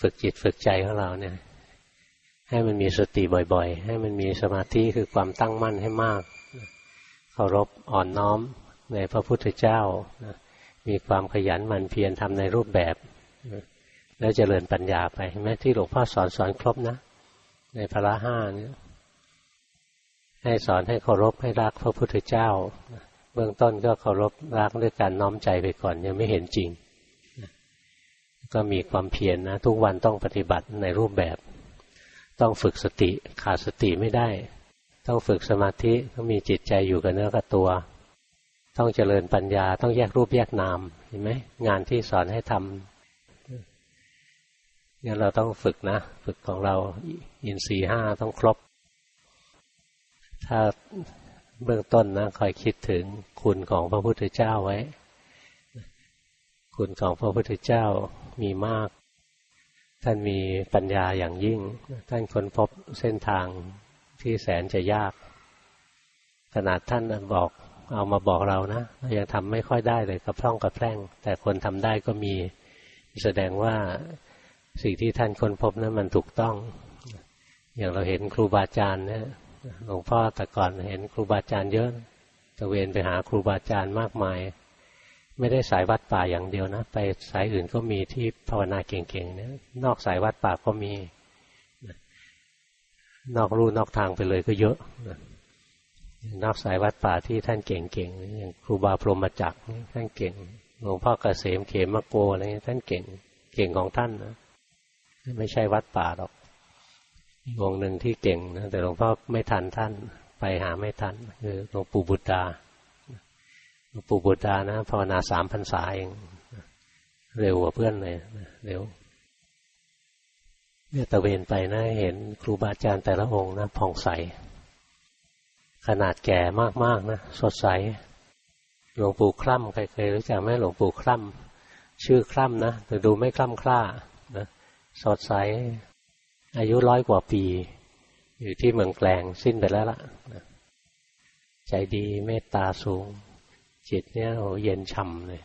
ฝึกจิตฝึกใจของเราเนี่ย ให้มันมีสติบ่อยๆ ให้มันมีสมาธิคือความตั้งมั่นให้มากเคารพอ่อนน้อมในพระพุทธเจ้ามีความขยันหมั่นเพียรทำในรูปแบบ แล้วเจริญปัญญาไปแม้ที่หลวงพ่อสอนสอนครบนะ ในพระห้าเนี่ยให้สอนให้เคารพให้รักพระพุทธเจ้า เบื้องต้นก็เคารพรักด้วยการน้อมใจไปก่อนยังไม่เห็นจริง ก็มีความเพียรนนะทุกวันต้องปฏิบัติในรูปแบบ ต้องฝึกสติขาดสติไม่ได้ ต้องฝึกสมาธิต้องมีจิตใจอยู่กับเนื้อกับตัว ต้องเจริญปัญญาต้องแยกรูปแยกนามเห็นไหมงานที่สอนให้ทำงั้นเราต้องฝึกนะ ฝึกของเราอินทรีห้าต้องครบ ถ้าเบื้องต้นนะคอยคิดถึงคุณของพระพุทธเจ้าไว้ คุณของพระพุทธเจ้ามีมาก ท่านมีปัญญาอย่างยิ่ง ท่านค้นพบเส้นทางที่แสนจะยาก ขนาดท่านบอกเอามาบอกเรานะเรายังทำไม่ค่อยได้เลยกับพร่องกับแพร่ง แต่คนทำได้ก็มีแสดงว่าสิ่งที่ท่านค้นพบนั้นมันถูกต้อง อย่างเราเห็นครูบาอาจารย์เนี่ยหลวงพ่อแต่ก่อนเห็นครูบาอาจารย์เยอะตะเวนไปหาครูบาอาจารย์มากมาย ไม่ได้สายวัดป่าอย่างเดียวนะ ไปสายอื่นก็มีที่ภาวนาเก่งๆเนี่ยนอกสายวัดป่าก็มี นอกรูนอกทางไปเลยก็เยอะ นอกสายวัดป่าที่ท่านเก่งๆอย่างครูบาพรหมจักรท่านเก่งหลวงพ่อเกษมเขมมะโกอะไรท่านเก่งเก่งของท่านนะไม่ใช่วัดป่าหรอกวงหนึ่งที่เก่งนะแต่หลวงพ่อไม่ทันท่าน ไปหาไม่ทันคือหลวงปู่บุตรดา ปู่บุตรานะภาวนาสามพรรษาเอง เร็วกว่าเพื่อนเลยเร็วเนี่ยตะเวนไปนะเห็นครูบาอาจารย์แต่ละองค์นะผ่องใส ขนาดแก่มากๆนะสดใส หลวงปู่คล่ำใครเคยรู้จักไหมหลวงปู่คล่ำชื่อคล่ำนะแต่ดูไม่คล่ำคล้านะสดใส อายุร้อยกว่าปี อยู่ที่เมืองแกลงสิ้นไปแล้วล่ะ ใจดีเมตตาสูง จิตเนี่ยโเย็นช่ำเลย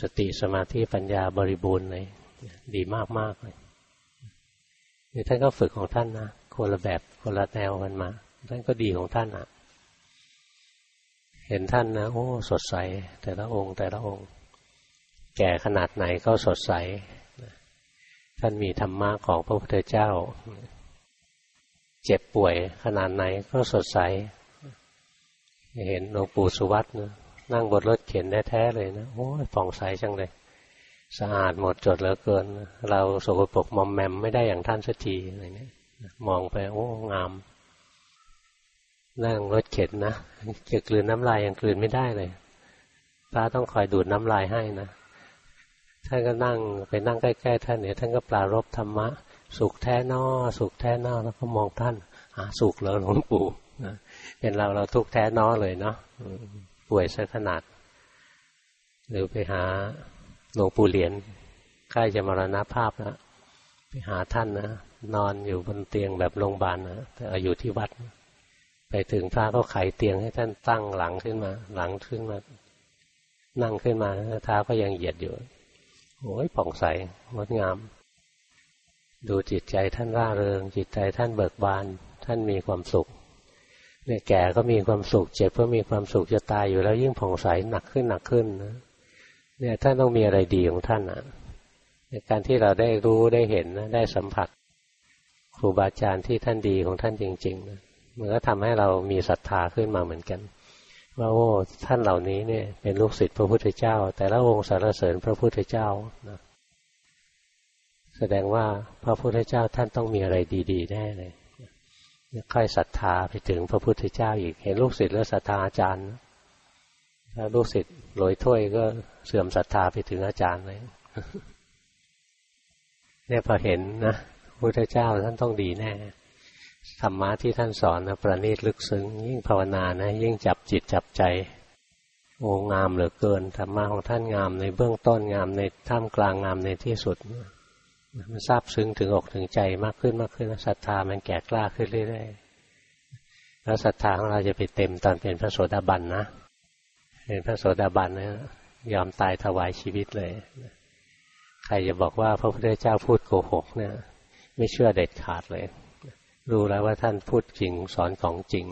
สติสมาธิปัญญาบริบูรณ์เลย ดีมากมากเลยนี่ท่านก็ฝึกของท่านนะคนละแบบคนละแนวกันมา ท่านก็ดีของท่านอะ เห็นท่านนะ โอ้ สดใส แต่ละองค์ แต่ละองค์ แก่ขนาดไหนก็สดใส ท่านมีธรรมะของพระพุทธเจ้า เจ็บป่วยขนาดไหนก็สดใส เห็นหลวงปู่สุวัตนะนั่งบนรถเข็นแท้ๆเลยนะโอ้ยผ่องใสจังเลย สะอาดหมดจดเหลือเกิน เราสกปรกมอมแมมไม่ได้อย่างท่านสักทีอะไรเงี้ยมองไปโอ้งาม นั่งรถเข็นนะจะกลืนน้ำลายยังกลืนไม่ได้เลยพระต้องคอยดูดน้ำลายให้นะท่านก็นั่งไปนั่งใกล้ๆท่านเนี่ยท่านก็ปรารบธรรมะ สุขแท้นอสุขแท้นอแล้วก็มองท่านหาสุขเหรอหลวงปู่ เป็นเราเราทุกแท้น้อเลยเนาะป่วยซะขนาด หรือไปหาหลวงปู่เหรียญใกล้จะมรณภาพแล้วไปหาท่านนะนอนอยู่บนเตียงแบบโรงพยาบาลนะแต่อยู่ที่วัด ไปถึงพระก็ไขเตียงให้ท่านตั้งหลังขึ้นมา หลังขึ้นมา นั่งขึ้นมาเท้าก็ยังเหยียดอยู่โอ้ยผ่องใสงดงาม ดูจิตใจท่านร่าเริง จิตใจท่านเบิกบาน ท่านมีความสุข เนี่ยแก่ก็มีความสุข เจ็บก็มีความสุขจะตายอยู่แล้วยิ่งผ่องใสหนักขึ้นหนักขึ้นนะเนี่ยท่านต้องมีอะไรดีของท่านอะในการที่เราได้รู้ได้เห็นได้สัมผัส ครูบาอาจารย์ที่ท่านดีของท่านจริงๆนะมันก็ทำให้เรามีศรัทธาขึ้นมาเหมือนกัน ว่าโอ้ท่านเหล่านี้เนี่ย เป็นลูกศิษย์พระพุทธเจ้า แต่ละองค์สรรเสริญพระพุทธเจ้านะแสดงว่าพระพุทธเจ้าท่านต้องมีอะไรดี ๆ แน่เลย ค่อยศรัทธาไปถึงพระพุทธเจ้าอีก เห็นลูกศิษย์แล้วศรัทธาอาจารย์ถ้าลูกศิษย์ลอยถ้วยก็เสื่อมศรัทธาไปถึงอาจารย์เลยเนี่ยพอเห็นนะพุทธเจ้าท่านต้องดีแน่ธรรมะที่ท่านสอนนะประณีตลึกซึ้ง ยิ่งภาวนานะ ยิ่งจับจิตจับใจ โอ้งามเหลือเกินธรรมะของท่านงามในเบื้องต้นงามในท่ามกลางงามในที่สุด มันซาบซึ้งถึงอกถึงใจมากขึ้นมากขึ้นศรัทธามันแก่กล้าขึ้นเรื่อยๆแล้วศรัทธาของเราจะไปเต็มตอนเป็นพระโสดาบันนะเป็นพระโสดาบันนะยอมตายถวายชีวิตเลยใครจะบอกว่าพระพุทธเจ้าพูดโกหกเนี่ย ไม่เชื่อเด็ดขาดเลย รู้แล้วว่าท่านพูดจริงสอนของจริง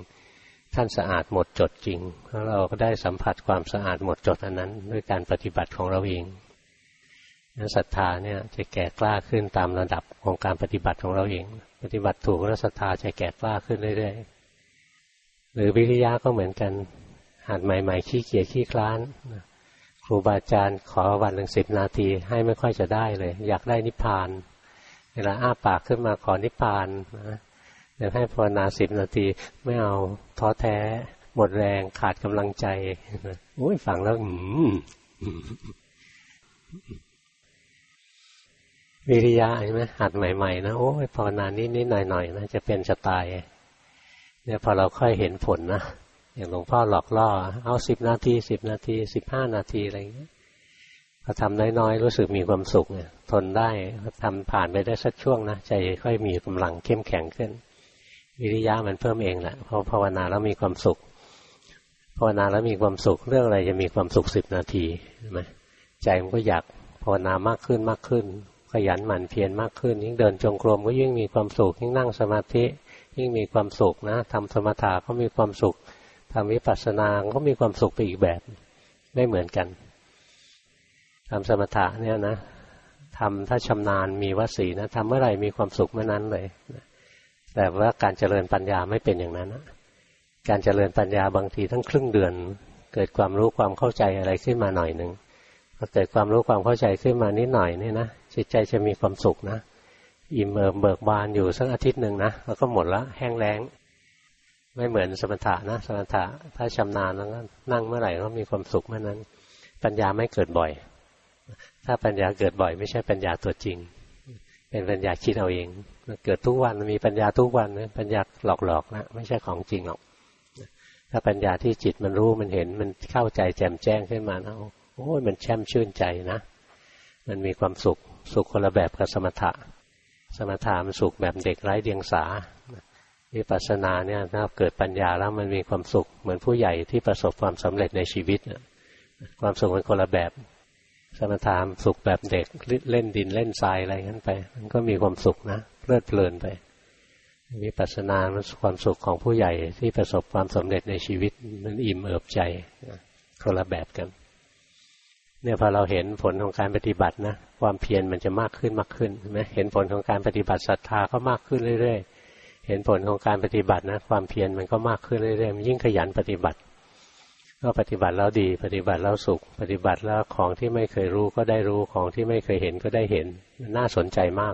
ท่านสะอาดหมดจดจริงแล้วเราก็ได้สัมผัสความสะอาดหมดจดอันนั้น ด้วยการปฏิบัติของเราเอง ศรัทธาเนี่ยจะแก่กล้าขึ้นตามระดับของการปฏิบัติของเราเอง ปฏิบัติถูกแล้วศรัทธาจะแก่กล้าขึ้นเรื่อยๆหรือวิริยะก็เหมือนกันหัดใหม่ๆขี้เกียจขี้คลานครูบาอาจารย์ขอวันหนึ่งสิบนาทีให้ไม่ค่อยจะได้เลย อยากได้นิพพาน เวลาอ้าปากขึ้นมาขอนิพพานนะอยากให้ภาวนาสิบนาทีไม่เอาท้อแท้ หมดแรงขาดกำลังใจโอ้ยฟังแล้วอืม วิริยะใช่ไหมหัดใหม่ๆนะโอ้ยภาวนานิดๆหน่อยๆนะจะเป็นจะตายเนี่ยพอเราค่อยเห็นผลนะอย่างหลวงพ่อหลอกล่อ เอาสิบนาทีสิบนาทีสิบห้านาทีอะไรอย่างเงี้ยพอทำน้อยๆรู้สึกมีความสุขเนี่ยทนได้ทำผ่านไปได้สักช่วงนะใจค่อยมีกำลังเข้มแข็งขึ้น วิริยะมันเพิ่มเองแหละพราะภาวนาแล้วมีความสุขภาวนาแล้วมีความสุขเรื่องอะไรจะมีความสุขสิบนาทีใช่ไหมใจมันก็อยากภาวนามากขึ้นมากขึ้น ขยันหมั่นเพียรมากขึ้น ยิ่งเดินจงกรมก็ยิ่งมีความสุข ยิ่งนั่งสมาธิยิ่งมีความสุขนะทำสมถะก็มีความสุขทำวิปัสสนาก็มีความสุขไปอีกแบบไม่เหมือนกันทำสมถะเนี่ยนะทำถ้าชำนาญมีวสีนะทำเมื่อไหร่มีความสุขเมื่อนั้นเลยแต่ว่าการเจริญปัญญาไม่เป็นอย่างนั้นนะการเจริญปัญญาบางทีทั้งครึ่งเดือน เกิดความรู้ความเข้าใจอะไรขึ้นมาหน่อยหนึ่งพอเกิดความรู้ความเข้าใจขึ้นมานิดหน่อยนี่นะ จิตใจจะมีความสุขนะอิ่มเอิบเบิกบานอยู่สักอาทิตย์หนึ่งนะแล้วก็หมดละแห้งแล้ง ไม่เหมือนสมถะนะสมถะถ้าชำนาญแล้วนั่งเมื่อไหร่ก็มีความสุขเมื่อนั้น ปัญญาไม่เกิดบ่อย ถ้าปัญญาเกิดบ่อย ไม่ใช่ปัญญาตัวจริง เป็นปัญญาคิดเอาเองเกิดทุกวันมีปัญญาทุกวันนปัญญาหลอกๆนะไม่ใช่ของจริงหรอกถ้าปัญญาที่จิตมันรู้มันเห็นมันเข้าใจแจ่มแจ้งขึ้นมานะโอ้ยมันแช่มชื่นใจนะ มันมีความสุข สุขคนละแบบกับสมถะ สมถะมันสุขแบบเด็กไร้เดียงสาวิปัสสนาเนี่ยถ้าเกิดปัญญาแล้วมันมีความสุข เหมือนผู้ใหญ่ที่ประสบความสำเร็จในชีวิตความสุขมันคนละแบบ สมถะสุขแบบเด็กเล่นดินเล่นทรายอะไรงั้นไป มันก็มีความสุขนะเพลิดเพลินไปวิปัสสนามันความสุขของผู้ใหญ่ที่ประสบความสำเร็จในชีวิตมันอิ่มเอิบใจคนละแบบกัน เนี่ยพอเราเห็นผลของการปฏิบัตินะความเพียรมันจะมากขึ้นมากขึ้นใช่ไหมเห็นผลของการปฏิบัติศรัทธาก็มากขึ้นเรื่อยๆ เห็นผลของการปฏิบัตินะความเพียรมันก็มากขึ้นเรื่อยๆมันยิ่งขยันปฏิบัติ ก็ปฏิบัติแล้วดี ปฏิบัติแล้วสุข ปฏิบัติแล้วของที่ไม่เคยรู้ก็ได้รู้ของที่ไม่เคยเห็นก็ได้เห็นน่าสนใจมาก